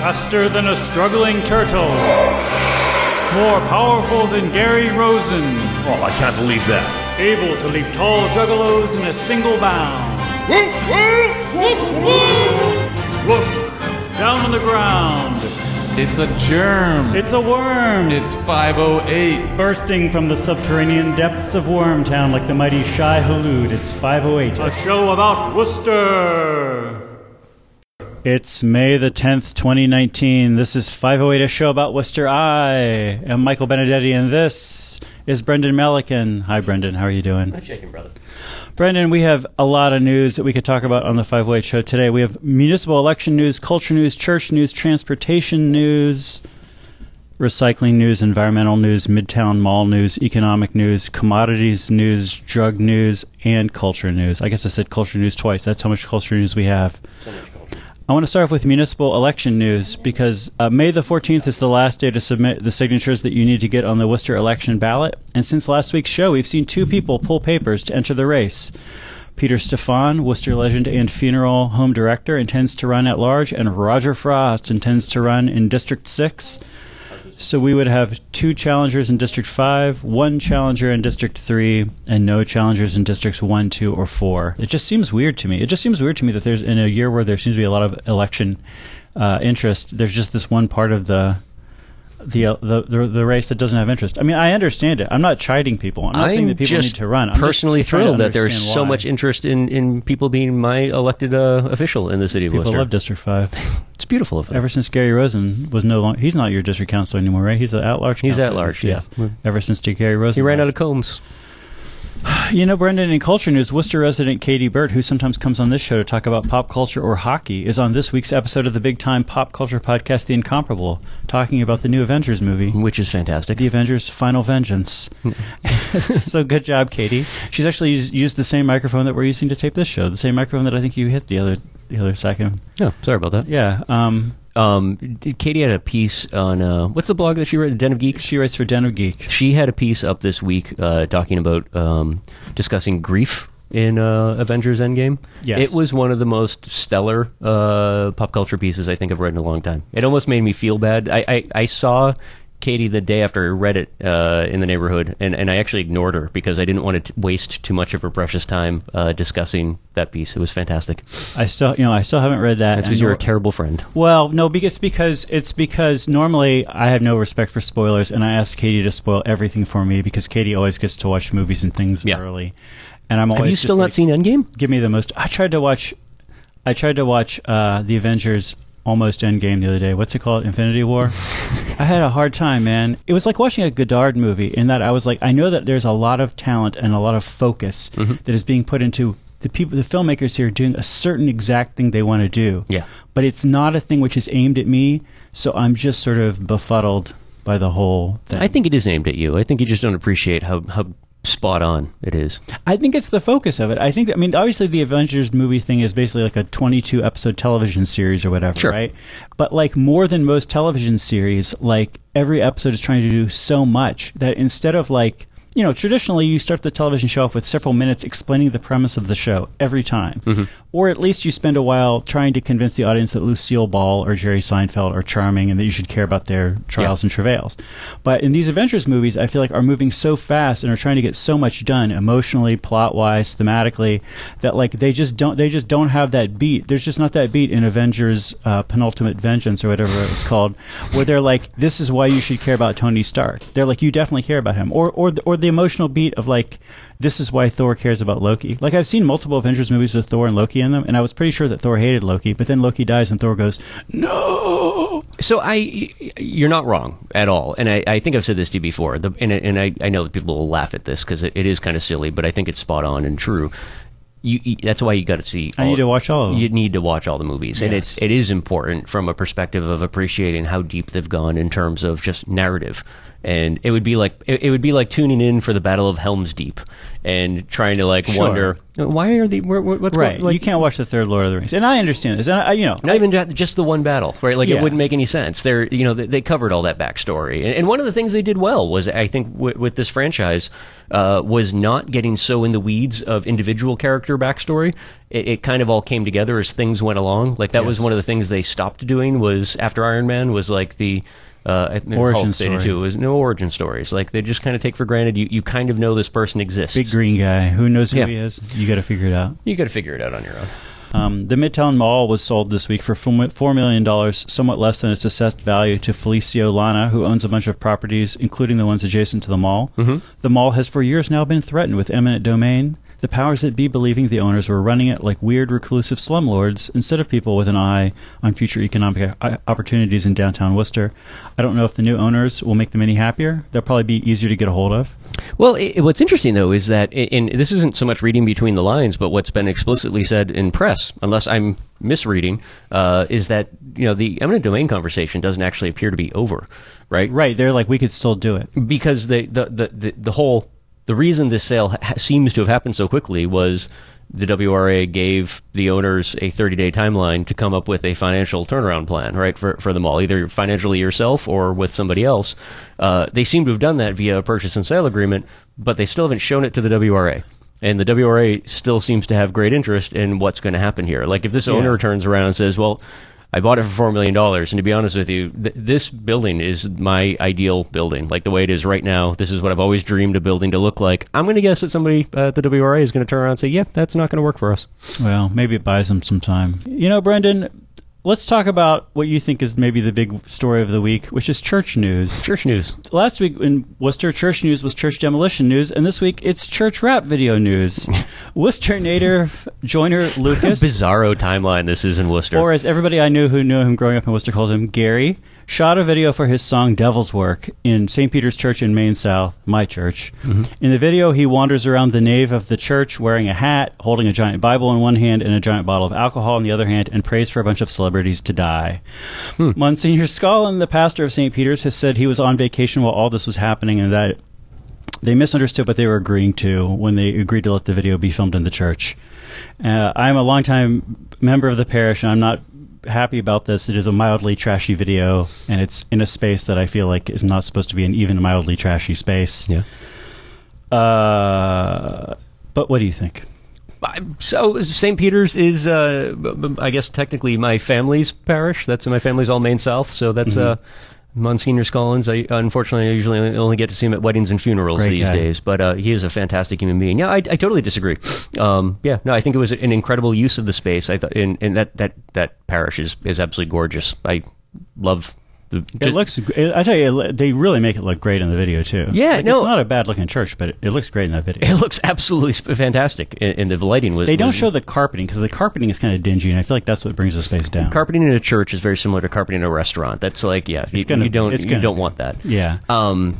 faster than a struggling turtle, more powerful than Gary Rosen, Oh, I can't believe that. able to leap tall juggalos in a single bound. Look, down on the ground. It's a germ. It's a worm. It's 508. bursting from the subterranean depths of Wormtown like the mighty Shai-Hulud. It's 508. A show about Worcester. It's May the 10th, 2019. This is 508, a show about Worcester. I am Michael Benedetti, and this is Brendan Melican. Hi, Brendan. How are you doing? I'm shaking, brother. Brendan, we have a lot of news that we could talk about on the 508 show today. We have municipal election news, culture news, church news, transportation news, recycling news, environmental news, midtown mall news, economic news, commodities news, drug news, and culture news. I guess I said culture news twice. That's how much culture news we have. So much culture. I want to start off with municipal election news because uh, May the 14th is the last day to submit the signatures that you need to get on the Worcester election ballot. And since last week's show, we've seen two people pull papers to enter the race. Peter Stefan, Worcester legend and funeral home director, intends to run at large, and Roger Frost intends to run in District 6. So we would have two challengers in District 5, one challenger in District 3, and no challengers in Districts 1, 2, or 4. It just seems weird to me. It just seems weird to me that there's, in a year where there seems to be a lot of election uh, interest, there's just this one part of the. The, uh, the the the race that doesn't have interest. I mean, I understand it. I'm not chiding people. I'm not saying I'm that people need to run. I'm personally thrilled that there's understand so much interest in, in people being my elected uh, official in the city of People Worcester. love District Five. It's beautiful of them. Ever since Gary Rosen was no longer, he's not your district councilor anymore, right? He's an at-large. He's at-large, yeah. Ever since Gary Rosen. he ran out of combs. You know, Brendan, in culture news, Worcester resident Kayti Burt, who sometimes comes on this show to talk about pop culture or hockey, is on this week's episode of the big time pop culture podcast, The Incomparable, talking about the new Avengers movie. Which is fantastic. The Avengers Final Vengeance. so good job, Katie. She's actually used, used the same microphone that we're using to tape this show, the same microphone that I think you hit the other the other second. Oh, sorry about that. Yeah. Um, Um, Kayti had a piece on uh, what's the blog that she wrote? Den of Geeks. she writes for Den of Geek. She had a piece up this week uh, talking about um, discussing grief in uh, Avengers Endgame. Yes. It was one of the most stellar uh, pop culture pieces I think I've read in a long time. It almost made me feel bad. I, I, I saw Kayti the day after I read it uh, in the neighborhood, and, and I actually ignored her because I didn't want to waste too much of her precious time uh, discussing that piece. It was fantastic. I still, you know, I still haven't read that. That's because you're a terrible friend. Well, no, because it's because it's because normally I have no respect for spoilers, and I ask Kayti to spoil everything for me because Kayti always gets to watch movies and things Yeah. early, and I'm always Have you still not like, seen Endgame? Give me the most. I tried to watch. I tried to watch uh, the Avengers almost Endgame the other day. What's it called? Infinity War. I had a hard time, man. It was like watching a Godard movie in that I was like, I know that there's a lot of talent and a lot of focus Mm-hmm. that is being put into the people, the filmmakers here doing a certain exact thing they want to do Yeah. but it's not a thing which is aimed at me, so I'm just sort of befuddled by the whole thing. I think it is aimed at you. I think you just don't appreciate how, how spot on it is. I think it's the focus of it. I think, I mean, obviously the Avengers movie thing is basically like a 22 episode television series or whatever, Sure. right? But like more than most television series, like every episode is trying to do so much that instead of like, you know, traditionally you start the television show off with several minutes explaining the premise of the show every time. Mm-hmm. Or at least you spend a while trying to convince the audience that Lucille Ball or Jerry Seinfeld are charming and that you should care about their trials Yeah. and travails. But in these Avengers movies, I feel like are moving so fast and are trying to get so much done emotionally, plot-wise, thematically, that like they just don't they just don't have that beat. There's just not that beat in Avengers uh, Penultimate Vengeance or whatever it was called, where they're like, this is why you should care about Tony Stark. They're like, you definitely care about him, or or or the emotional beat of like. This is why Thor cares about Loki. Like I've seen multiple Avengers movies with Thor and Loki in them, and I was pretty sure that Thor hated Loki, but then Loki dies and Thor goes, "No." So I, you're not wrong at all, and I, I think I've said this to you before, the, and, and I, I know that people will laugh at this because it, it is kind of silly, but I think it's spot on and true. You, you, that's why you got to see. I need to watch all of them. You need to watch all the movies, and it's it is important from a perspective of appreciating how deep they've gone in terms of just narrative. And it would be like it, it would be like tuning in for the Battle of Helm's Deep and trying to like Sure. wonder why are the what's right. going, like, you can't watch the third Lord of the Rings, and I understand this. And I, you know, not even just the one battle, right? Like Yeah. it wouldn't make any sense. They're, you know, they, they covered all that backstory, and, and one of the things they did well was, I think, w- with this franchise, uh, was not getting so in the weeds of individual character backstory it, it kind of all came together as things went along. Like that was one of the things they stopped doing was after Iron Man was like the uh, Origin Hulk story. too, was no origin stories. Like they just kind of take for granted you, you kind of know this person exists. Big green guy. Who knows who Yeah. he is? You got to figure it out. You got to figure it out on your own. Um, the Midtown Mall was sold this week for four million dollars, somewhat less than its assessed value to Felicio Lana, who owns a bunch of properties, including the ones adjacent to the mall. Mhm. The mall has for years now been threatened with eminent domain. The powers that be believing the owners were running it like weird reclusive slumlords instead of people with an eye on future economic uh, opportunities in downtown Worcester. I don't know if the new owners will make them any happier. They'll probably be easier to get a hold of. Well, i what's interesting though is that, and this isn't so much reading between the lines, but what's been explicitly said in press, unless I'm misreading, uh, is that you know the eminent domain conversation doesn't actually appear to be over, right? Right, they're like we could still do it. Because the the the the, the whole the reason this sale ha- seems to have happened so quickly was the WRA gave the owners a 30-day timeline to come up with a financial turnaround plan, right, for for them all, either financially yourself or with somebody else. Uh, they seem to have done that via a purchase and sale agreement, but they still haven't shown it to the WRA. And the WRA still seems to have great interest in what's going to happen here. Like if this Yeah. owner turns around and says, "Well, I bought it for four million dollars, and to be honest with you, th- this building is my ideal building. Like the way it is right now, this is what I've always dreamed a building to look like. I'm going to guess that somebody at the WRA is going to turn around and say, "Yeah, that's not going to work for us." Well, maybe it buys them some time. You know, Brendan, let's talk about what you think is maybe the big story of the week, which is church news. Church news. Last week in Worcester, church news was church demolition news, and this week it's church rap video news. Worcester native Joyner Lucas, Bizarro timeline. This is in Worcester. or as everybody I knew who knew him growing up in Worcester calls him, Gary, shot a video for his song Devil's Work in St. Peter's Church in Main South, my church. In the video, he wanders around the nave of the church wearing a hat, holding a giant Bible in one hand and a giant bottle of alcohol in the other hand, and prays for a bunch of celebrities to die. Monsignor Scollen, the pastor of St. Peter's, has said he was on vacation while all this was happening and that they misunderstood what they were agreeing to when they agreed to let the video be filmed in the church. Uh, I'm a longtime member of the parish, and I'm not happy about this. It is a mildly trashy video, and it's in a space that I feel like is not supposed to be an even mildly trashy space. Yeah. Uh, but what do you think? So St. Peter's is, uh, I guess, technically my family's parish. That's in my family's all Main South, so that's uh, Monsignor Scollins. I unfortunately I usually only get to see him at weddings and funerals Great these guy. days, but uh, he is a fantastic human being. Yeah, I, I totally disagree. Um, yeah, no, I think it was an incredible use of the space. I thought, and, and that that that parish is is absolutely gorgeous. I love the. It looks. I tell you, they really make it look great in the video too. Yeah, Like, no. it's not a bad looking church, but it, it looks great in that video. It looks absolutely fantastic, and, the lighting was. They don't was- show the carpeting because the carpeting is kind of dingy, and I feel like that's what brings the space down. Carpeting in a church is very similar to carpeting in a restaurant. That's like, yeah, you, gonna- you don't it's you gonna don't want that. yeah. Um,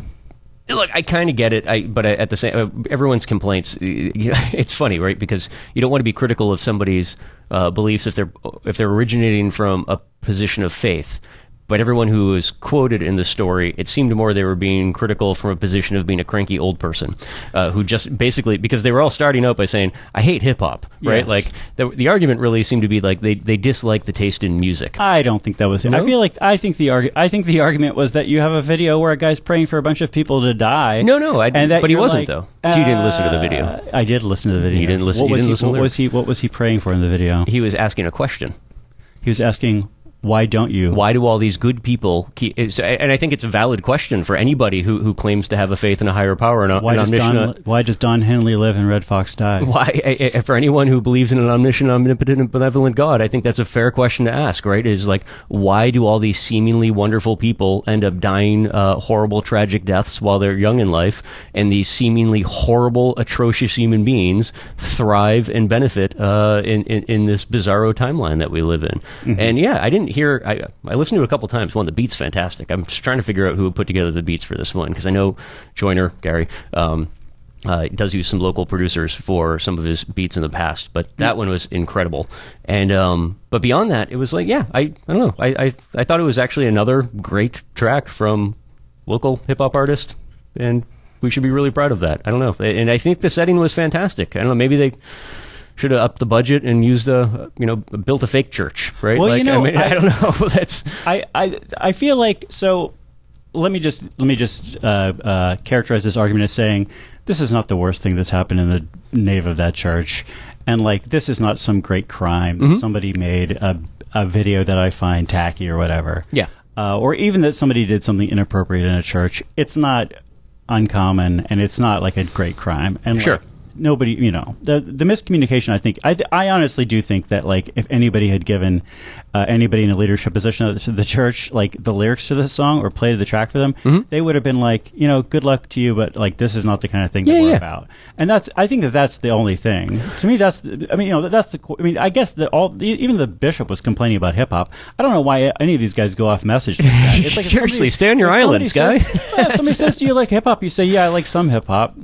look, I kind of get it. I, but I, at the same, uh, everyone's complaints. It's funny, right? Because you don't want to be critical of somebody's uh, beliefs if they're if they're originating from a position of faith. But everyone who was quoted in the story, it seemed more they were being critical from a position of being a cranky old person uh, who just basically because they were all starting out by saying, "I hate hip hop," right? Yes. Like the, the argument really seemed to be like they they dislike the taste in music. I don't think that was it. I feel like I think the argu- I think the argument was that you have a video where a guy's praying for a bunch of people to die. No, no, I- and that but he wasn't, like, though. So you didn't listen to the video. uh, I did listen to the video. You didn't listen- What you was didn't he, listen to What the was he? What was he praying for in the video? He was asking a question. He was asking, "Why don't you?" why do all these good people keep and I think it's a valid question for anybody who, who claims to have a faith in a higher power and Why an does omniscient Don Why does Don Henley live and Redd Foxx die? why for anyone who believes in an omniscient omnipotent and benevolent god I think that's a fair question to ask right is like why do all these seemingly wonderful people end up dying uh, horrible tragic deaths while they're young in life and these seemingly horrible atrocious human beings thrive and benefit uh, in, in in this bizarro timeline that we live in and yeah I didn't hear I, I listened to it a couple times one the beat's fantastic I'm just trying to figure out who put together the beats for this one because I know Joyner Gary um, uh, does use some local producers for some of his beats in the past, but that one was incredible. And um, but beyond that, it was like, yeah, I, I don't know, I, I I thought it was actually another great track from local hip hop artist, and we should be really proud of that. I don't know, and I think the setting was fantastic. I don't know, maybe they should have upped the budget and used a you know built a fake church, right? Well, you know, I, mean, I- I don't know. That's I, I I feel like so. Let me just let me just uh, uh, characterize this argument as saying this is not the worst thing that's happened in the nave of that church. and like this is not some great crime. Mm-hmm. Somebody made a a video that I find tacky or whatever. Yeah. Uh, or even that somebody did something inappropriate in a church. It's not uncommon, and it's not like a great crime. And Sure. like, nobody, you know, the the miscommunication. I think I I honestly do think that like if anybody had given uh, anybody in a leadership position at the, the church like the lyrics to this song or played the track for them, Mm-hmm. they would have been like, you know, good luck to you, but like this is not the kind of thing that Yeah, we're yeah. about. And that's I think that that's the only thing. To me, that's the, I mean, you know, that's the. I mean, I guess that all the, even the bishop was complaining about hip hop. I don't know why any of these guys go off message. Like that. It's like Seriously, somebody- stay on your islands, guy. says- well, if somebody says to you like hip hop, you say, yeah, I like some hip hop.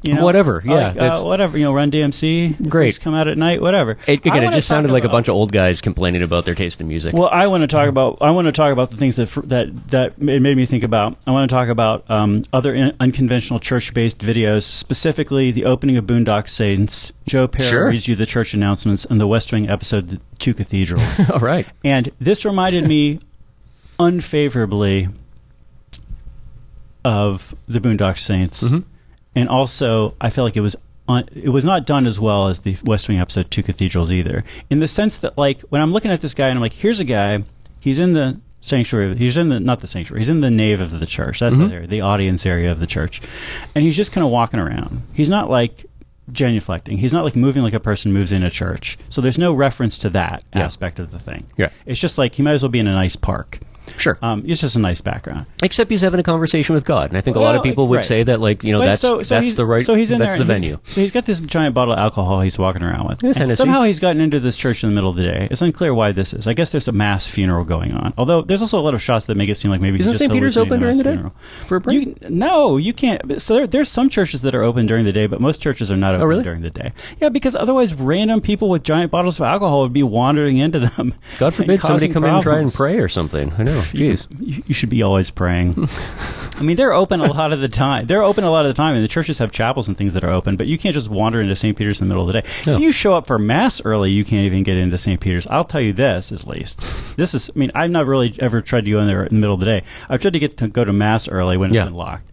You know, Whatever, yeah, Like, that's- uh, whatever. You know, Run DMC. Great. Come out at night. Whatever. It, again, it just sounded like a bunch of old guys complaining about their taste in music. well, I want to talk about. I want to talk about the things that that that it made me think about. I want to talk about um, other in, unconventional church-based videos, specifically the opening of Boondock Saints. Joe Pera Sure. reads you the church announcements, and the West Wing episode, "The Two Cathedrals." All right. and this reminded me unfavorably of the Boondock Saints, Mhm. And also I feel like it was. It was not done as well as the West Wing episode Two Cathedrals either, in the sense that like when I'm looking at this guy and I'm like, here's a guy, he's in the sanctuary, he's in the not the sanctuary, he's in the nave of the church, that's the mm-hmm. area, the audience area of the church, and he's just kind of walking around. He's not like genuflecting. He's not like moving like a person moves in a church. So there's no reference to that Yeah. aspect of the thing. Yeah. It's just like he might as well be in a nice park. Sure. Um, it's just a nice background. Except he's having a conversation with God, and I think a lot of people would right. say that, like, you know, But that's so, so that's the right. So he's in that's there. the venue. So he's got this giant bottle of alcohol he's walking around with. And somehow he's gotten into this church in the middle of the day. It's unclear why this is. I guess there's a mass funeral going on. Although there's also a lot of shots that make it seem like maybe Isn't St. Peter's open during the day funeral. for a prayer? You, no, you can't. So there, there's some churches that are open during the day, but most churches are not open Oh, really? during the day. Yeah, because otherwise random people with giant bottles of alcohol would be wandering into them. God forbid somebody come in and try and pray or something. I know. Jeez. You, you should be always praying. I mean, they're open a lot of the time. They're open a lot of the time, and the churches have chapels and things that are open. But you can't just wander into St. Peter's in the middle of the day. No. If you show up for mass early, you can't even get into St. Peter's. I'll tell you this, at least. This is. I mean, I've not really ever tried to go in there in the middle of the day. I've tried to get to go to mass early when it's Yeah. been locked.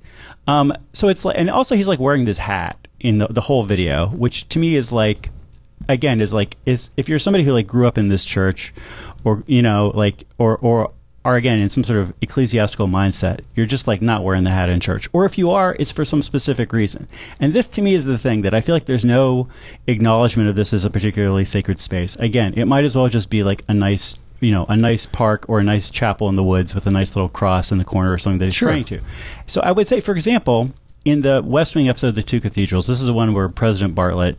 Um, so it's like, and also he's like wearing this hat in the, the whole video, which to me is like, again, is like, is if you're somebody who like grew up in this church, or you know, like, or or are again in some sort of ecclesiastical mindset, you're just like not wearing the hat in church. Or if you are, it's for some specific reason. And this to me is the thing that I feel like there's no acknowledgement of this as a particularly sacred space. Again, it might as well just be like a nice you know, a nice park or a nice chapel in the woods with a nice little cross in the corner or something that he's Sure. praying to. So I would say, for example, in the West Wing episode of The Two Cathedrals, this is the one where President Bartlet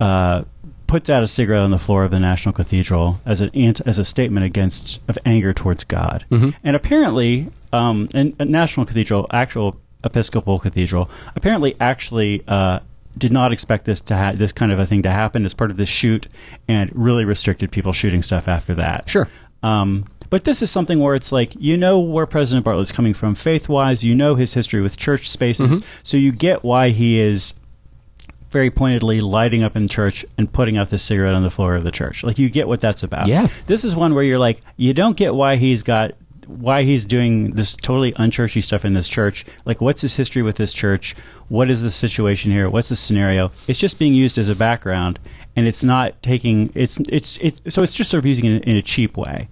uh, puts out a cigarette on the floor of the National Cathedral as an ant- as a statement against of anger towards God. Mm-hmm. And apparently, um, National Cathedral, actual Episcopal Cathedral, apparently actually. Uh, did not expect this to ha- this kind of a thing to happen as part of this shoot, and really restricted people shooting stuff after that. Sure. Um, but this is something where it's like you know where President Bartlet's coming from faith-wise. You know his history with church spaces, so you get why he is very pointedly lighting up in church and putting out this cigarette on the floor of the church. Like you get what that's about. Yeah. This is one where you're like you don't get why he's got why he's doing this totally unchurchy stuff in this church. Like what's his history with this church? What is the situation here? What's the scenario? It's just being used as a background and it's not taking it's it's it so it's just sort of using it in a cheap way.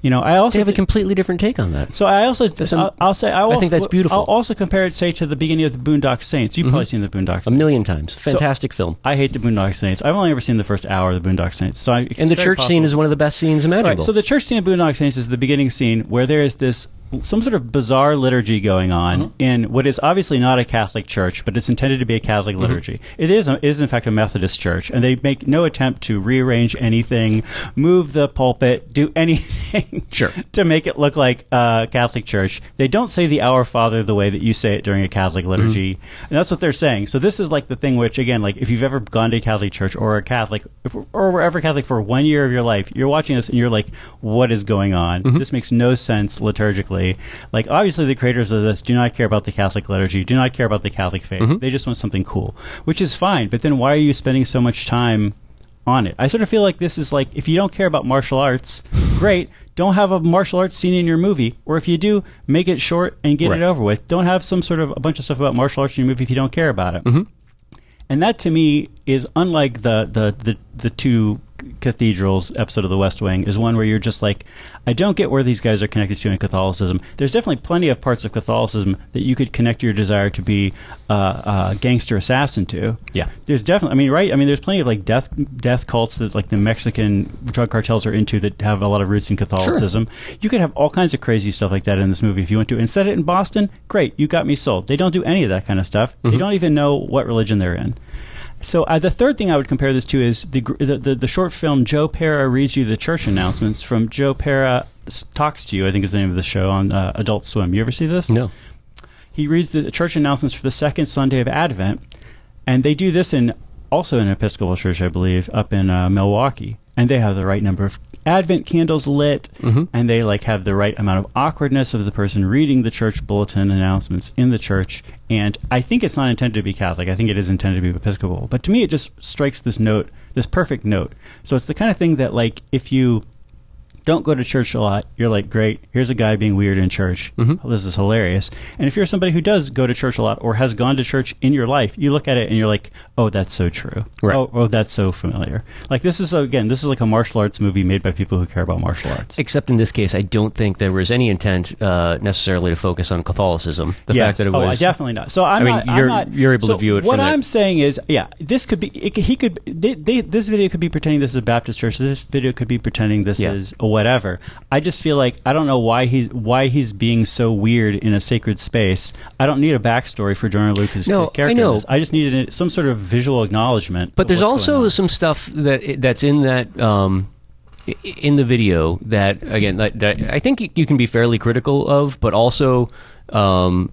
You know, I also They have a completely different take on that. so I also I'll, I'll say I, also, think that's beautiful. I'll also compare it say to the beginning of the Boondock Saints. You've probably seen the Boondock Saints. A million times. Fantastic film. I hate the Boondock Saints. I've only ever seen the first hour of the Boondock Saints. So I, And the church possible- scene is one of the best scenes imaginable. Right, so the church scene of Boondock Saints is the beginning scene where there is this some sort of bizarre liturgy going on Mm-hmm. in what is obviously not a Catholic church, but it's intended to be a Catholic Mm-hmm. liturgy. It is, it is in fact a Methodist church, and they make no attempt to rearrange anything, move the pulpit, do anything Sure. to make it look like a Catholic church. They don't say the Our Father the way that you say it during a Catholic mm-hmm. liturgy, and that's what they're saying. So this is like the thing which, again, like if you've ever gone to a Catholic church or a Catholic if, or were ever Catholic for one year of your life, you're watching this and you're like, what is going on? Mm-hmm. This makes no sense liturgically. Like obviously the creators of this do not care about the Catholic liturgy, do not care about the Catholic faith. Mm-hmm. They just want something cool, which is fine. But then why are you spending so much time? On it. I sort of feel like this is like if you don't care about martial arts, great. Don't have a martial arts scene in your movie, or if you do, make it short and get Right. it over with. Don't have some sort of a bunch of stuff about martial arts in your movie if you don't care about it. Mm-hmm. And that to me is unlike the the the, the two cathedrals episode of The West Wing is one where you're just like, I don't get where these guys are connected to in Catholicism. There's definitely plenty of parts of Catholicism that you could connect your desire to be uh, a gangster assassin to. Yeah. There's definitely, I mean, right? I mean, there's plenty of like death death cults that like the Mexican drug cartels are into that have a lot of roots in Catholicism. Sure. You could have all kinds of crazy stuff like that in this movie if you want to. And Instead, it in Boston, great, you got me sold. They don't do any of that kind of stuff. They don't even know what religion they're in. So uh, the third thing I would compare this to is the, the the short film Joe Pera reads you the church announcements from Joe Pera S- talks to you. I think is the name of the show on uh, Adult Swim. You ever see this? No. He reads the church announcements for the second Sunday of Advent, and they do this in also in Episcopal church, I believe, up in uh, Milwaukee, and they have the right number of Advent candles lit, mm-hmm. and they like have the right amount of awkwardness of the person reading the church bulletin announcements in the church. And I think it's not intended to be Catholic. I think it is intended to be Episcopal. But to me, it just strikes this note, this perfect note. So it's the kind of thing that like if you don't go to church a lot, you're like, great, here's a guy being weird in church. Oh, this is hilarious. And if you're somebody who does go to church a lot or has gone to church in your life, you look at it and you're like, oh, that's so true. Right. Oh, oh, that's so familiar. Like this is again, this is like a martial arts movie made by people who care about martial arts. Except in this case, I don't think there was any intent uh, necessarily to focus on Catholicism. The yes. fact that it oh, was definitely not. So I'm I mean, not. I'm you're- not- you're able to view it What I'm saying is, yeah, this could be. It, he could. They, they, this video could be pretending this is a Baptist church. This video could be pretending this Yeah. is a whatever. I just feel like I don't know why he's why he's being so weird in a sacred space. I don't need a backstory for Joyner Lucas' No, I character. in know. I just needed some sort of visual acknowledgement. But there's also some stuff that that's in that um, in the video that again that, that I think you can be fairly critical of, but also um,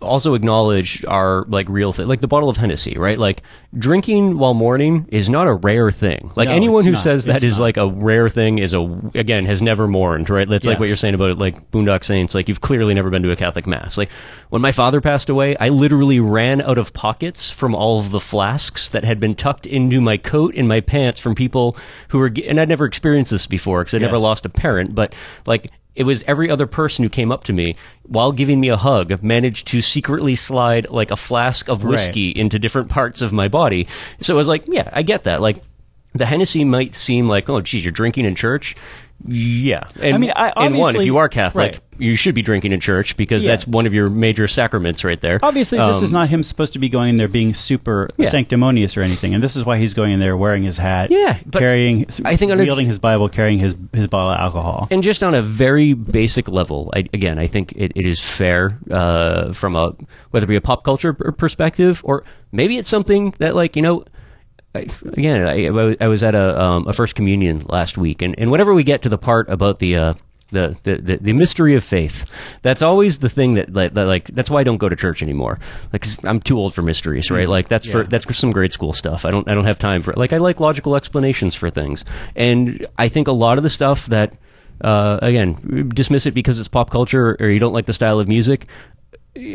also acknowledge are like real thing, like the bottle of Hennessy, right? Like drinking while mourning is not a rare thing. Like No, anyone who not. says that It's is not. like a rare thing is a again has never mourned, right? That's like what you're saying about it, like Boondock Saints. Like you've clearly never been to a Catholic mass. Like when my father passed away, I literally ran out of pockets from all of the flasks that had been tucked into my coat and my pants from people who were, and I'd never experienced this before because I never lost a parent, but like it was every other person who came up to me while giving me a hug managed to secretly slide like a flask of whiskey into different parts of my body. So I was like, yeah, I get that. Like the Hennessy might seem like, oh, geez, you're drinking in church. Yeah, and, I mean, I- and one, if you are Catholic, right. you should be drinking in church because Yeah. that's one of your major sacraments right there. Obviously, this Um, is not him supposed to be going in there being super Yeah. sanctimonious or anything, and this is why he's going in there wearing his hat, Yeah, carrying, I think wielding his Bible, carrying his his bottle of alcohol. And just on a very basic level, I, again, I think it, it is fair uh, from a whether it be a pop culture perspective or maybe it's something that like you know. I, again, I, I was- at a, um, a first communion last week, and, and whenever we get to the part about the, uh, the, the, the mystery of faith, that's always the thing that, like, that like that's why I don't go to church anymore. Like 'cause I'm too old for mysteries, right? Like that's for that's for some grade school stuff. I don't I don't have time for it. Like I like logical explanations for things, and I think a lot of the stuff that uh, again, dismiss it because it's pop culture or you don't like the style of music.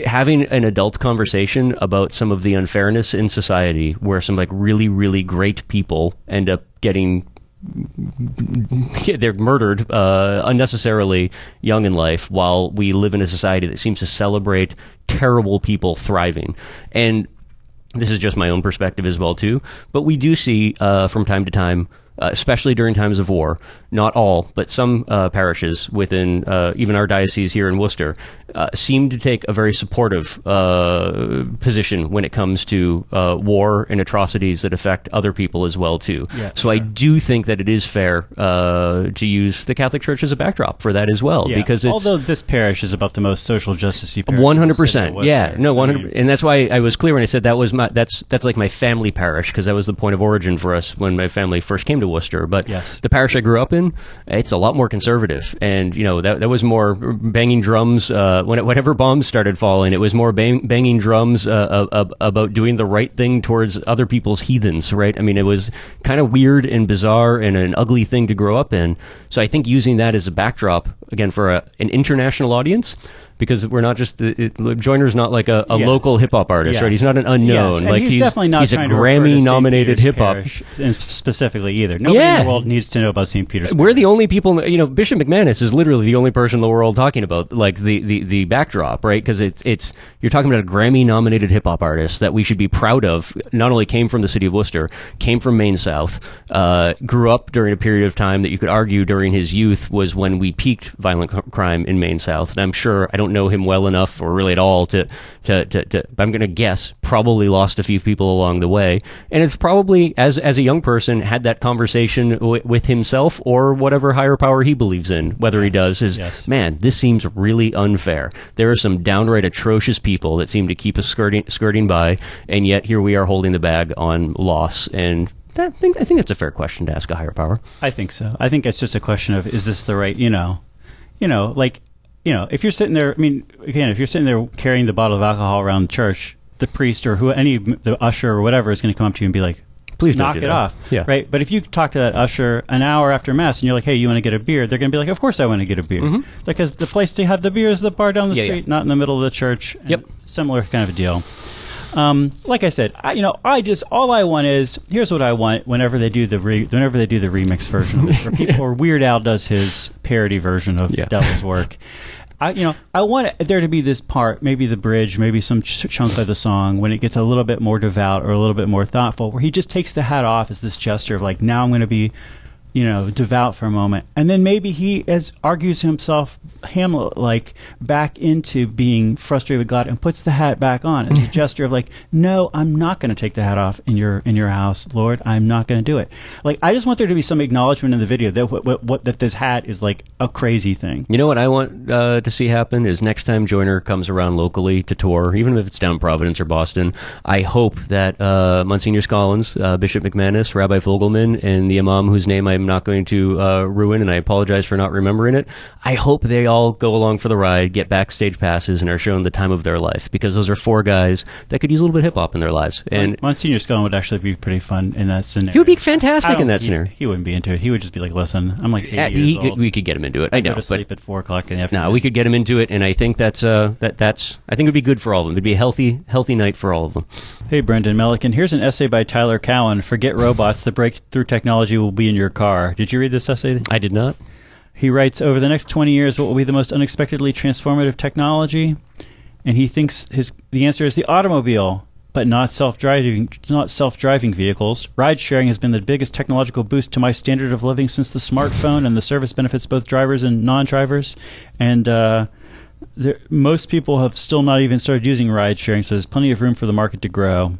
Having an adult conversation about some of the unfairness in society, where some like really, really great people end up getting they're murdered uh, unnecessarily young in life, while we live in a society that seems to celebrate terrible people thriving. And this is just my own perspective as well too, but we do see uh, from time to time, uh, especially during times of war, not all, but some uh, parishes within uh, even our diocese here in Worcester uh, seem to take a very supportive uh, position when it comes to uh, war and atrocities that affect other people as well too. Yeah, so I do think that it is fair uh, to use the Catholic Church as a backdrop for that as well, Yeah, because it's although this parish is about the most social justice parish. one hundred percent. Yeah, no, I mean, hundred, and that's why I was clear when I said that was my that's that's like my family parish because that was the point of origin for us when my family first came to Worcester. But Yes. the parish I grew up in, it's a lot more conservative, and you know that that was more banging drums. Uh, when it, whenever bombs started falling, it was more bang, banging drums uh, uh, about doing the right thing towards other people's heathens. Right? I mean, it was kind of weird and bizarre and an ugly thing to grow up in. So I think using that as a backdrop again for a, an international audience because we're not just the, it, Joyner's not like a, a Yes. local hip hop artist, right? He's not an unknown. Yes, like he's, definitely not he's a Grammy nominated hip hop. Specifically either. Nobody Yeah. in the world needs to know about St. Peter's. We're the only people, you know. Bishop McManus is literally the only person in the world talking about like the the, the backdrop, right? Because it's it's you're talking about a Grammy-nominated hip hop artist that we should be proud of. Not only came from the city of Worcester, came from Main South, uh, grew up during a period of time that you could argue during his youth was when we peaked violent crime in Main South. And I'm sure I don't know him well enough or really at all to to to. to but I'm going to guess probably lost a few people along the way, and it's probably as as a young person had that conversation w- with himself or whatever higher power he believes in. Whether he does is yes. man, this seems really unfair. There are some downright atrocious people that seem to keep us skirting skirting by, and yet here we are holding the bag on loss. And I think I think that's a fair question to ask a higher power. I think so. I think it's just a question of is this the right, you know, you know, like, you know, if you're sitting there, I mean, again, if you're sitting there carrying the bottle of alcohol around church, the priest or who any the usher or whatever is going to come up to you and be like, Please knock it that." off, Yeah. right? But if you talk to that usher an hour after mass and you're like, hey, you want to get a beer? They're going to be like, of course I want to get a beer, because the place to have the beer is the bar down the Mm-hmm. Yeah, yeah. street, not in the middle of the church. Yep. Similar kind of a deal. Um, like I said, I, you know, I just all I want is here's what I want whenever they do the re, whenever they do the remix version, or, people, or Weird Al does his parody version of Yeah. Devil's Work. I, you know, I want there to be this part, maybe the bridge, maybe some ch- chunk of the song when it gets a little bit more devout or a little bit more thoughtful, where he just takes the hat off as this gesture of like, now I'm going to be, you know, devout for a moment, and then maybe he as argues himself Hamlet like back into being frustrated with God and puts the hat back on as a gesture of like, no, I'm not going to take the hat off in your in your house, Lord. I'm not going to do it. Like I just want there to be some acknowledgement in the video that what, what, what that this hat is like a crazy thing. You know what I want uh, to see happen is next time Joyner comes around locally to tour, even if it's down Providence or Boston, I hope that uh, Monsignor Scollins, uh, Bishop McManus, Rabbi Fogelman, and the Imam whose name I'm not going to uh, ruin, and I apologize for not remembering it. I hope they all go along for the ride, get backstage passes, and are shown the time of their life because those are four guys that could use a little bit of hip hop in their lives. And Monsignor Scone would actually be pretty fun in that scenario. he would be fantastic in that he, scenario. He wouldn't be into it. He would just be like, "Listen, I'm like 80 Yeah, years old. we could get him into it. I go know, to but sleep at four o'clock in the afternoon." No, we could get him into it, and I think that's uh that that's I think it'd be good for all of them. It'd be a healthy healthy night for all of them. Hey, Brendan Melican, here's an essay by Tyler Cowen. Forget robots. The breakthrough technology will be in your car. Did you read this essay? I did not. He writes, over the next 20 years, what will be the most unexpectedly transformative technology? And he thinks his the answer is the automobile, but not self-driving, not self-driving vehicles. Ride sharing has been the biggest technological boost to my standard of living since the smartphone, and the service benefits both drivers and non-drivers. And uh, there, most people have still not even started using ride sharing, so there's plenty of room for the market to grow.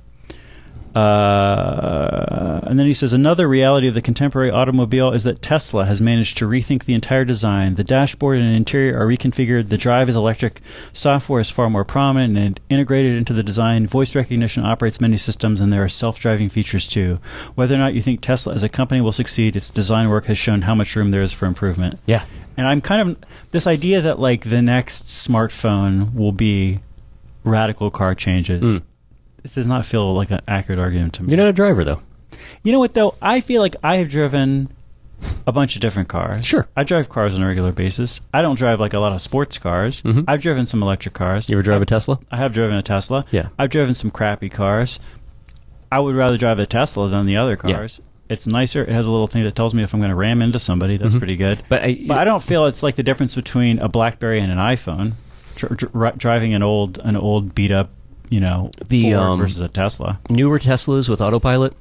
Uh, and then he says another reality of the contemporary automobile is that Tesla has managed to rethink the entire design. The dashboard and interior are reconfigured. The drive is electric. Software is far more prominent and integrated into the design. Voice recognition operates many systems, and there are self-driving features too. Whether or not you think Tesla as a company will succeed, its design work has shown how much room there is for improvement. Yeah. And I'm kind of this idea that like the next smartphone will be radical car changes. Mm. This does not feel like an accurate argument to me. You're not a driver though. You know what though? I feel like I have driven a bunch of different cars. Sure. I drive cars on a regular basis. I don't drive like a lot of sports cars. Mhm. I've driven some electric cars. You ever drive a Tesla? I have driven a Tesla. Yeah. I've driven some crappy cars. I would rather drive a Tesla than the other cars. Yeah. It's nicer. It has a little thing that tells me if I'm going to ram into somebody. That's pretty good. Mm-hmm. But I, But I don't feel it's like the difference between a BlackBerry and an iPhone. Dr- dr- driving an old an old beat up, you know, The, Ford um, versus a Tesla. newer Teslas with autopilot,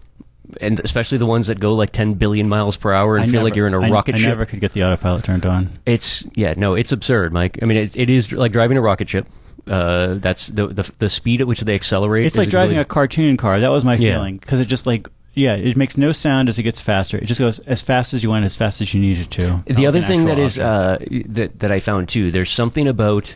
and especially the ones that go like 10 billion miles per hour and I feel never- like you're in a I- rocket I ship. I never could get the autopilot turned on. It's yeah, no, it's absurd, Mike. I mean, it's, it is like driving a rocket ship. Uh, that's the, the the speed at which they accelerate. It's like driving really- a cartoon car. That was my Yeah. feeling because it just like yeah, it makes no sound as it gets faster. It just goes as fast as you want, as fast as you need it to. The other thing that actual is uh, that that I found too, there's something about.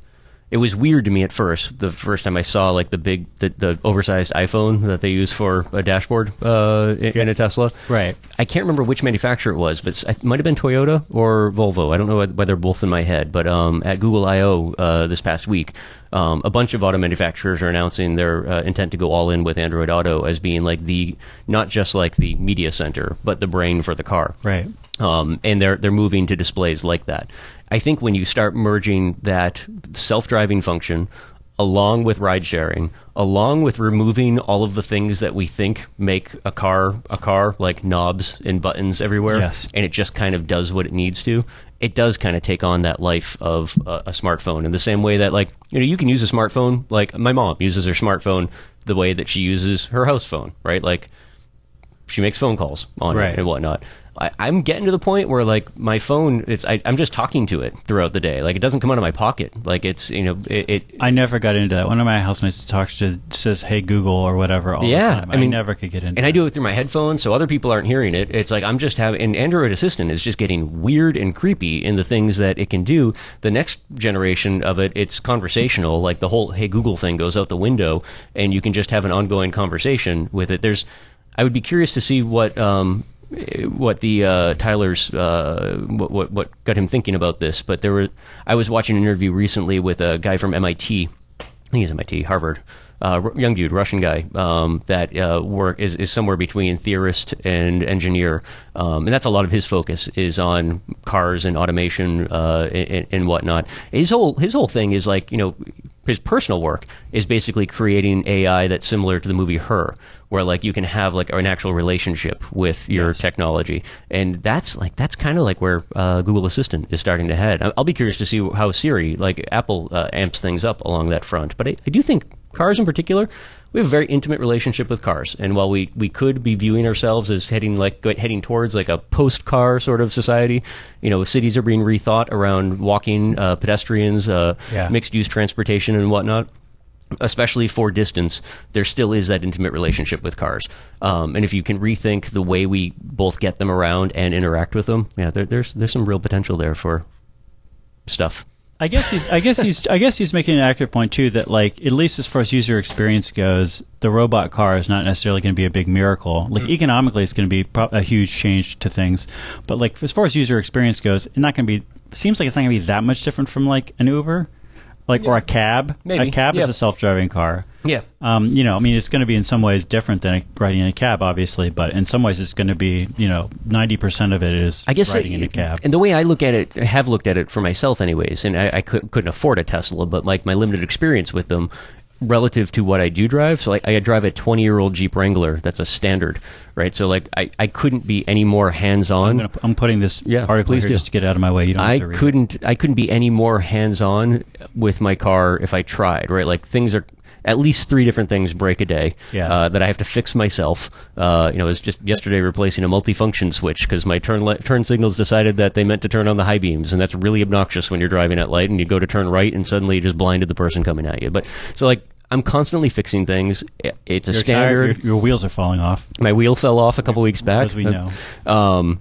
It was weird to me at first. The first time I saw like the big, the, the oversized iPhone that they use for a dashboard uh, in, a Tesla. right. I can't remember which manufacturer it was, but it might have been Toyota or Volvo. I don't know whether both in my head. But um, at Google I/O uh, this past week, Um, a bunch of auto manufacturers are announcing their uh, intent to go all in with Android Auto as being like the not just like the media center, but the brain for the car Right. um, and they're they're moving to displays like that. I think when you start merging that self-driving function along with ride sharing, along with removing all of the things that we think make a car a car, like knobs and buttons everywhere, Yes. and it just kind of does what it needs to. It does kind of take on that life of a, a smartphone in the same way that like you know you can use a smartphone like my mom uses her smartphone the way that she uses her house phone, right? Like she makes phone calls on Right. it and whatnot. I, I'm getting to the point where like my phone, it's I, I'm just talking to it throughout the day. Like it doesn't come out of my pocket. Like it's you know it. it I never got into that. One of my housemates talks to says "Hey Google" or whatever all Yeah, the time. I mean- never could get into. and I do it through my headphones, so other people aren't hearing it. It's like I'm just having. And Android Assistant is just getting weird and creepy in the things that it can do. The next generation of it, it's conversational. Like the whole "Hey Google" thing goes out the window, and you can just have an ongoing conversation with it. There's, I would be curious to see what um, what the uh, Tyler's uh, what, what what got him thinking about this. But there were I was watching an interview recently with a guy from MIT. I think he's MIT, Harvard, uh, young dude, Russian guy, um, that uh, work is, is somewhere between theorist and engineer, um, and that's a lot of his focus is on cars and automation uh, and, and whatnot. His whole his whole thing is like you know his personal work is basically creating AI that's similar to the movie Her, where like you can have like an actual relationship with your Yes. technology, and that's like that's kind of like where uh, Google Assistant is starting to head. I'll be curious to see how Siri, like Apple, uh, amps things up along that front. But I, I do think cars in particular, we have a very intimate relationship with cars, and while we, we could be viewing ourselves as heading like heading towards like a post car sort of society, you know, cities are being rethought around walking, uh, pedestrians, uh, Yeah. mixed use transportation, and whatnot especially for distance, there still is that intimate relationship with cars. Um, and if you can rethink the way we both get them around and interact with them, yeah, there, there's there's some real potential there for stuff. I guess he's I guess he's I guess he's making an accurate point too that like at least as far as user experience goes, the robot car is not necessarily going to be a big miracle. Like mm. economically, it's going to be pro- a huge change to things, but like as far as user experience goes, it's not going to be. Seems like it's not going to be that much different from like an Uber, like or a cab. Maybe, a cab is a self-driving car. Yeah. Um, you know, I mean, it's going to be in some ways different than riding in a cab, obviously, but in some ways, it's going to be, you know, 90% of it is I guess riding in a cab. And the way I look at it, I have looked at it for myself, anyways. And I, I could, couldn't afford a Tesla, but like my limited experience with them, relative to what I do drive. So like I drive a 20 year old Jeep Wrangler. That's a standard, right? So like I, I couldn't be any more hands on. I'm, I'm putting this Yeah, article here just to get out of my way. You don't I read it. couldn't I couldn't be any more hands on with my car if I tried, right? Like things are at least three different things break a day Yeah. uh, that I have to fix myself. Uh, you know, it was just yesterday replacing a multifunction switch because my turn li- turn signals decided that they meant to turn on the high beams, and that's really obnoxious when you're driving at light and you go to turn right and suddenly you just blinded the person coming at you. But so like I'm constantly fixing things. It's a Your, tire- standard. your, your wheels are falling off. My wheel fell off a couple weeks back. As we know. Um,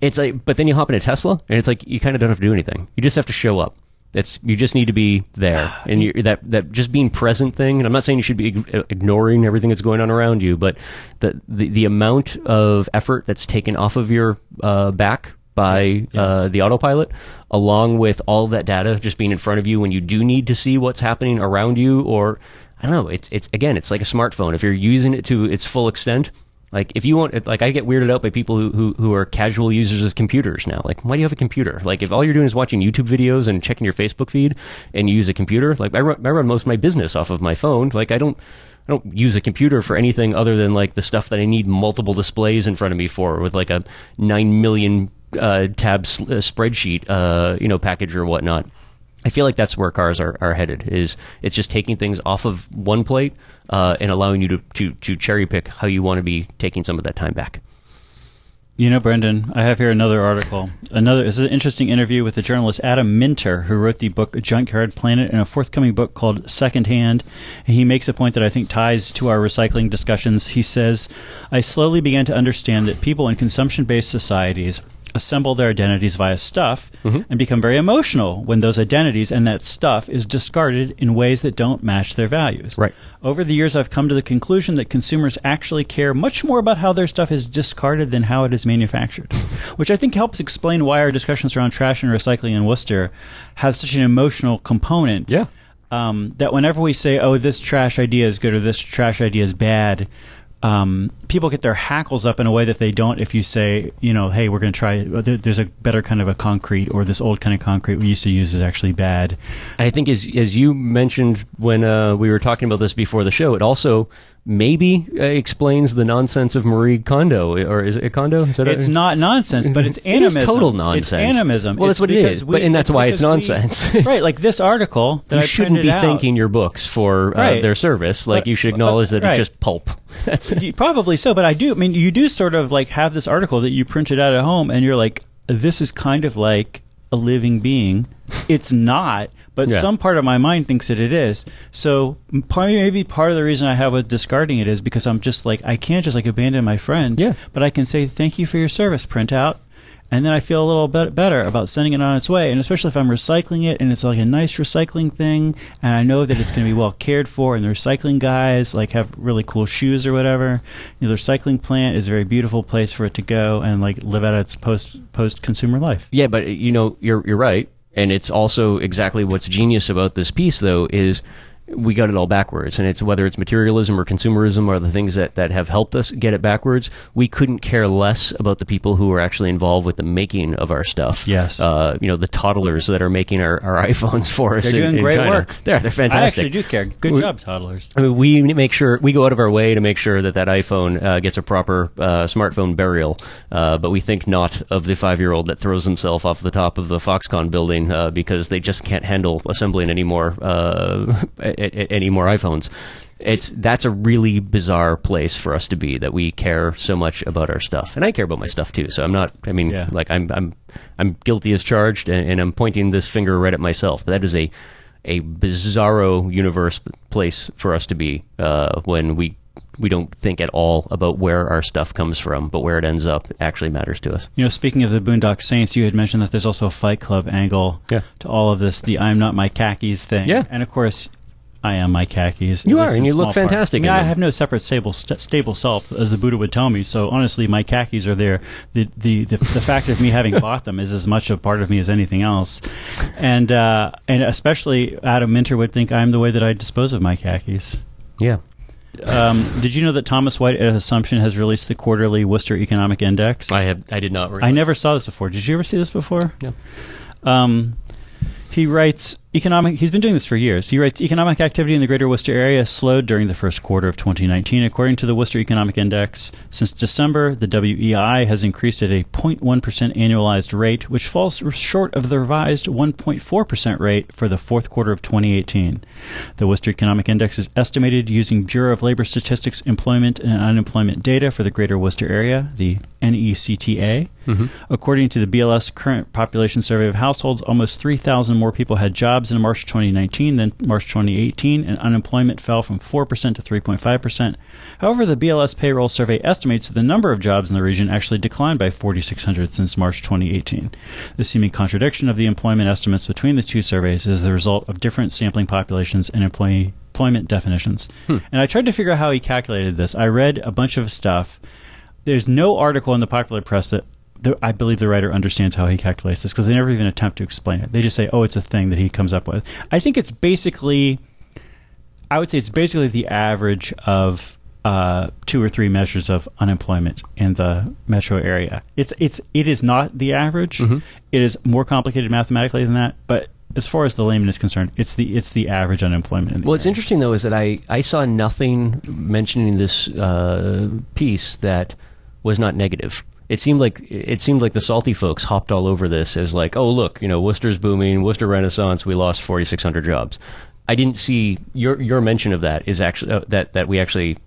it's like, but then you hop in a Tesla, and it's like you kind of don't have to do anything. You just have to show up. It's you just need to be there, and you that that just being present thing. And I'm not saying you should be ignoring everything that's going on around you, but the the, the amount of effort that's taken off of your uh, back by Yes, Uh, the autopilot, along with all of that data just being in front of you when you do need to see what's happening around you, or I don't know. It's it's again, it's like a smartphone. If you're using it to its full extent, like if you want, like I get weirded out by people who, who who are casual users of computers now. Like, why do you have a computer? Like, if all you're doing is watching YouTube videos and checking your Facebook feed, and you use a computer, like I run, I run most of my business off of my phone. Like, I don't. I don't use a computer for anything other than like the stuff that I need multiple displays in front of me for, with like a nine million uh, tab uh, spreadsheet, uh, you know, package or whatnot. I feel like that's where cars are, are headed. Is it's just taking things off of one plate uh, and allowing you to, to, to cherry pick how you want to be taking some of that time back. You know, Brendan, I have here another article. Another this is an interesting interview with the journalist Adam Minter, who wrote the book Junkyard Planet and a forthcoming book called Secondhand. And he makes a point that I think ties to our recycling discussions. He says, I slowly began to understand that people in consumption based societies assemble their identities via stuff and become very emotional when those identities and that stuff is discarded in ways that don't match their values. Right. Over the years, I've come to the conclusion that consumers actually care much more about how their stuff is discarded than how it is manufactured, which I think helps explain why our discussions around trash and recycling in Worcester have such an emotional component. Yeah. um, that whenever we say, "Oh, this trash idea is good" or "This trash idea is bad," um, people get their hackles up in a way that they don't if you say, you know, "Hey, we're going to try. there- There's a better kind of a concrete, or this old kind of concrete we used to use is actually bad." I think as as you mentioned when uh, we were talking about this before the show, it also maybe uh, explains the nonsense of Marie Kondo, or is it Kondo? Is that It's a, not nonsense, but it's animism. It is animism. total It's nonsense. animism. Well, It's that's what it is, but- and that's why it's because we- nonsense. right, like this article that You I shouldn't be out. thanking your books for uh, Right. their service. Like But- you should but- acknowledge that right. it's just pulp. That's Probably so, but I do. I mean, you do sort of like have this article that you printed out at home, and you're like, this is kind of like a living being. It's not, but Yeah. some part of my mind thinks that it is. So maybe part of the reason I have with discarding it is because I'm just like I can't just like abandon my friend. Yeah. But I can say thank you for your service, Print out. And then I feel a little bit better about sending it on its way, and especially if I'm recycling it and it's like a nice recycling thing, and I know that it's going to be well cared for, and the recycling guys like have really cool shoes or whatever. You know, the recycling plant is a very beautiful place for it to go and like live out its post post consumer life. Yeah, but you know, you're you're right, and it's also exactly what's genius about this piece, though, is we got it all backwards, and it's whether it's materialism or consumerism or the things that that have helped us get it backwards. We couldn't care less about the people who are actually involved with the making of our stuff. Yes. uh, you know, the toddlers that are making our, our iPhones for us. They're doing in great China. work. They're they're fantastic. I actually do care. Good We- job, toddlers. I mean, we make sure we go out of our way to make sure that that iPhone uh, gets a proper uh, smartphone burial, uh, but we think not of the five-year-old that throws himself off the top of the Foxconn building uh, because they just can't handle assembling any more a- a- any more iPhones. It's that's a really bizarre place for us to be that we care so much about our stuff, and I care about my stuff too. So I'm not. I mean, Yeah. like I'm I'm I'm guilty as charged, and, and I'm pointing this finger right at myself. But that is a a bizarro universe place for us to be uh, when we we don't think at all about where our stuff comes from, but where it ends up actually matters to us. You know, speaking of the Boondock Saints, you had mentioned that there's also a Fight Club angle Yeah. to all of this, the "I'm not my khakis" thing. Yeah. and of course. I am my khakis. You are, and you look part. fantastic I mean, I have no separate stable st- stable self, as the Buddha would tell me. So honestly, my khakis are there. The the the, the fact of me having bought them is as much a part of me as anything else, and uh, and especially Adam Minter would think I'm the way that I dispose of my khakis. Yeah. Um, did you know that Thomas White at Assumption has released the quarterly Worcester Economic Index? I have I did not realize. I never saw this before. Did you ever see this before? No. Um, he writes economic. He's been doing this for years. He writes economic activity in the Greater Worcester area slowed during the first quarter of 2019, according to the Worcester Economic Index. Since December, the WEI has increased at a 0.1% annualized rate, which falls short of the revised 1.4% rate for the fourth quarter of 2018. The Worcester Economic Index is estimated using Bureau of Labor Statistics employment and unemployment data for the Greater Worcester area, the NECTA. Mm-hmm. According to the BLS current population survey of households, almost 3,000 more people had jobs in March 2019 than March 2018, and unemployment fell from 4% to 3.5%. However, the BLS payroll survey estimates that the number of jobs in the region actually declined by 4,600 since March 2018. The seeming contradiction of the employment estimates between the two surveys is the result of different sampling populations and employee employment definitions. Hmm. And I tried to figure out how he calculated this. I read a bunch of stuff. There's no article in the popular press that the, I believe the writer understands how he calculates this because they never even attempt to explain it. They just say, "Oh, it's a thing that he comes up with." I think it's basically, I would say it's basically the average of uh, two or three measures of unemployment in the metro area. It's it's it is not the average. It is more complicated mathematically than that, but as far as the layman is concerned, it's the it's the average unemployment. In the What's area. interesting though is that I, I saw nothing mentioning this uh, piece that was not negative. It seemed like it seemed like the salty folks hopped all over this as like, oh look, you know, Worcester's booming, Worcester Renaissance, we lost 4,600 jobs. I didn't see your your mention of that is actually uh, that that we actually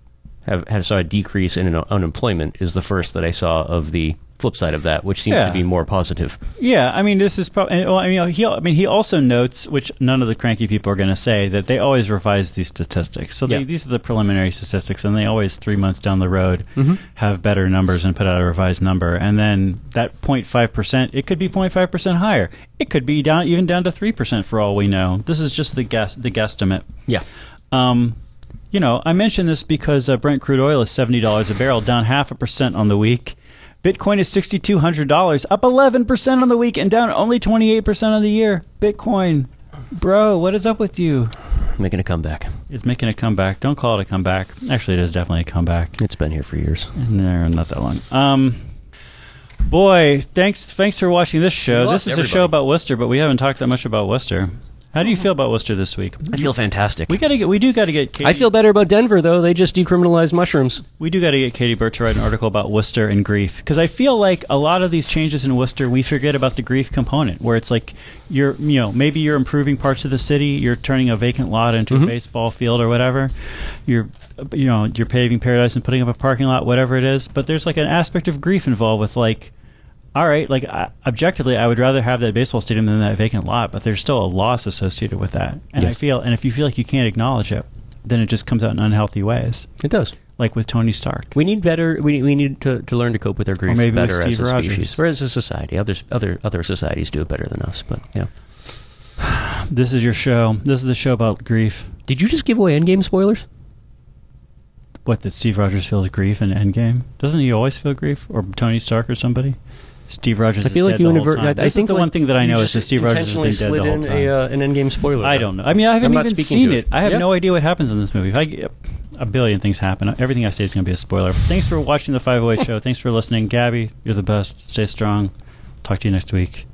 have, have saw a decrease in un- unemployment is the first that I saw of the flip side of that, which seems Yeah. to be more positive. Yeah, I mean, this is probably. Well, I mean, he. I mean, he also notes, which none of the cranky people are going to say, that they always revise these statistics. So they, Yeah. these are the preliminary statistics, and they always three months down the road Mm-hmm. have better numbers and put out a revised number. And then that 0.5 percent, it could be 0.5 percent higher. It could be down even down to three percent for all we know. This is just the guess, the guesstimate. Yeah. Um, you know, I mention this because uh, Brent crude oil is seventy dollars a barrel, down half a percent on the week. Bitcoin is sixty two hundred dollars, up eleven percent on the week, and down only twenty eight percent on the year. Bitcoin, bro, what is up with you? making a comeback. It's making a comeback. Don't call it a comeback. Actually, it is definitely a comeback. It's been here for years. No, not that long. Um, boy, thanks thanks for watching this show. This is a show about Worcester, but we haven't talked that much about Worcester. How do you feel about Worcester this week? I feel fantastic. We gotta get. We do gotta get. Kayti, I feel better about Denver though. They just decriminalized mushrooms. We do gotta get Kayti Burt to write an article about Worcester and grief because I feel like a lot of these changes in Worcester, we forget about the grief component, where it's like you're, you know, maybe you're improving parts of the city, you're turning a vacant lot into a Mhm. baseball field or whatever. You're, you know, you're paving paradise and putting up a parking lot, whatever it is. But there's like an aspect of grief involved with like. All right, like I, objectively, I would rather have that baseball stadium than that vacant lot, but there's still a loss associated with that. And I feel, and if you feel like you can't acknowledge it, then it just comes out in unhealthy ways It does. like with Tony Stark. We need better. We, we need to, to learn to cope with our grief better as a Rogers. species, or as a society. Others, other other societies do it better than us. But yeah. This is your show. This is the show about grief. Did you just give away Endgame spoilers? What that Steve Rogers feels grief in Endgame? Doesn't he always feel grief, or Tony Stark or somebody? Steve Rogers. I feel is like dead you the whole time. I, I think the like one thing that I know is that Steve Rogers has been dead the whole slid time. in a, uh, an Endgame spoiler. I don't know. I mean, I haven't even seen it. it. I have Yeah. no idea what happens in this movie. If I a billion things happen. Everything I say is going to be a spoiler. Thanks for watching the 508 show. Thanks for listening. Gabby, you're the best. Stay strong. Talk to you next week.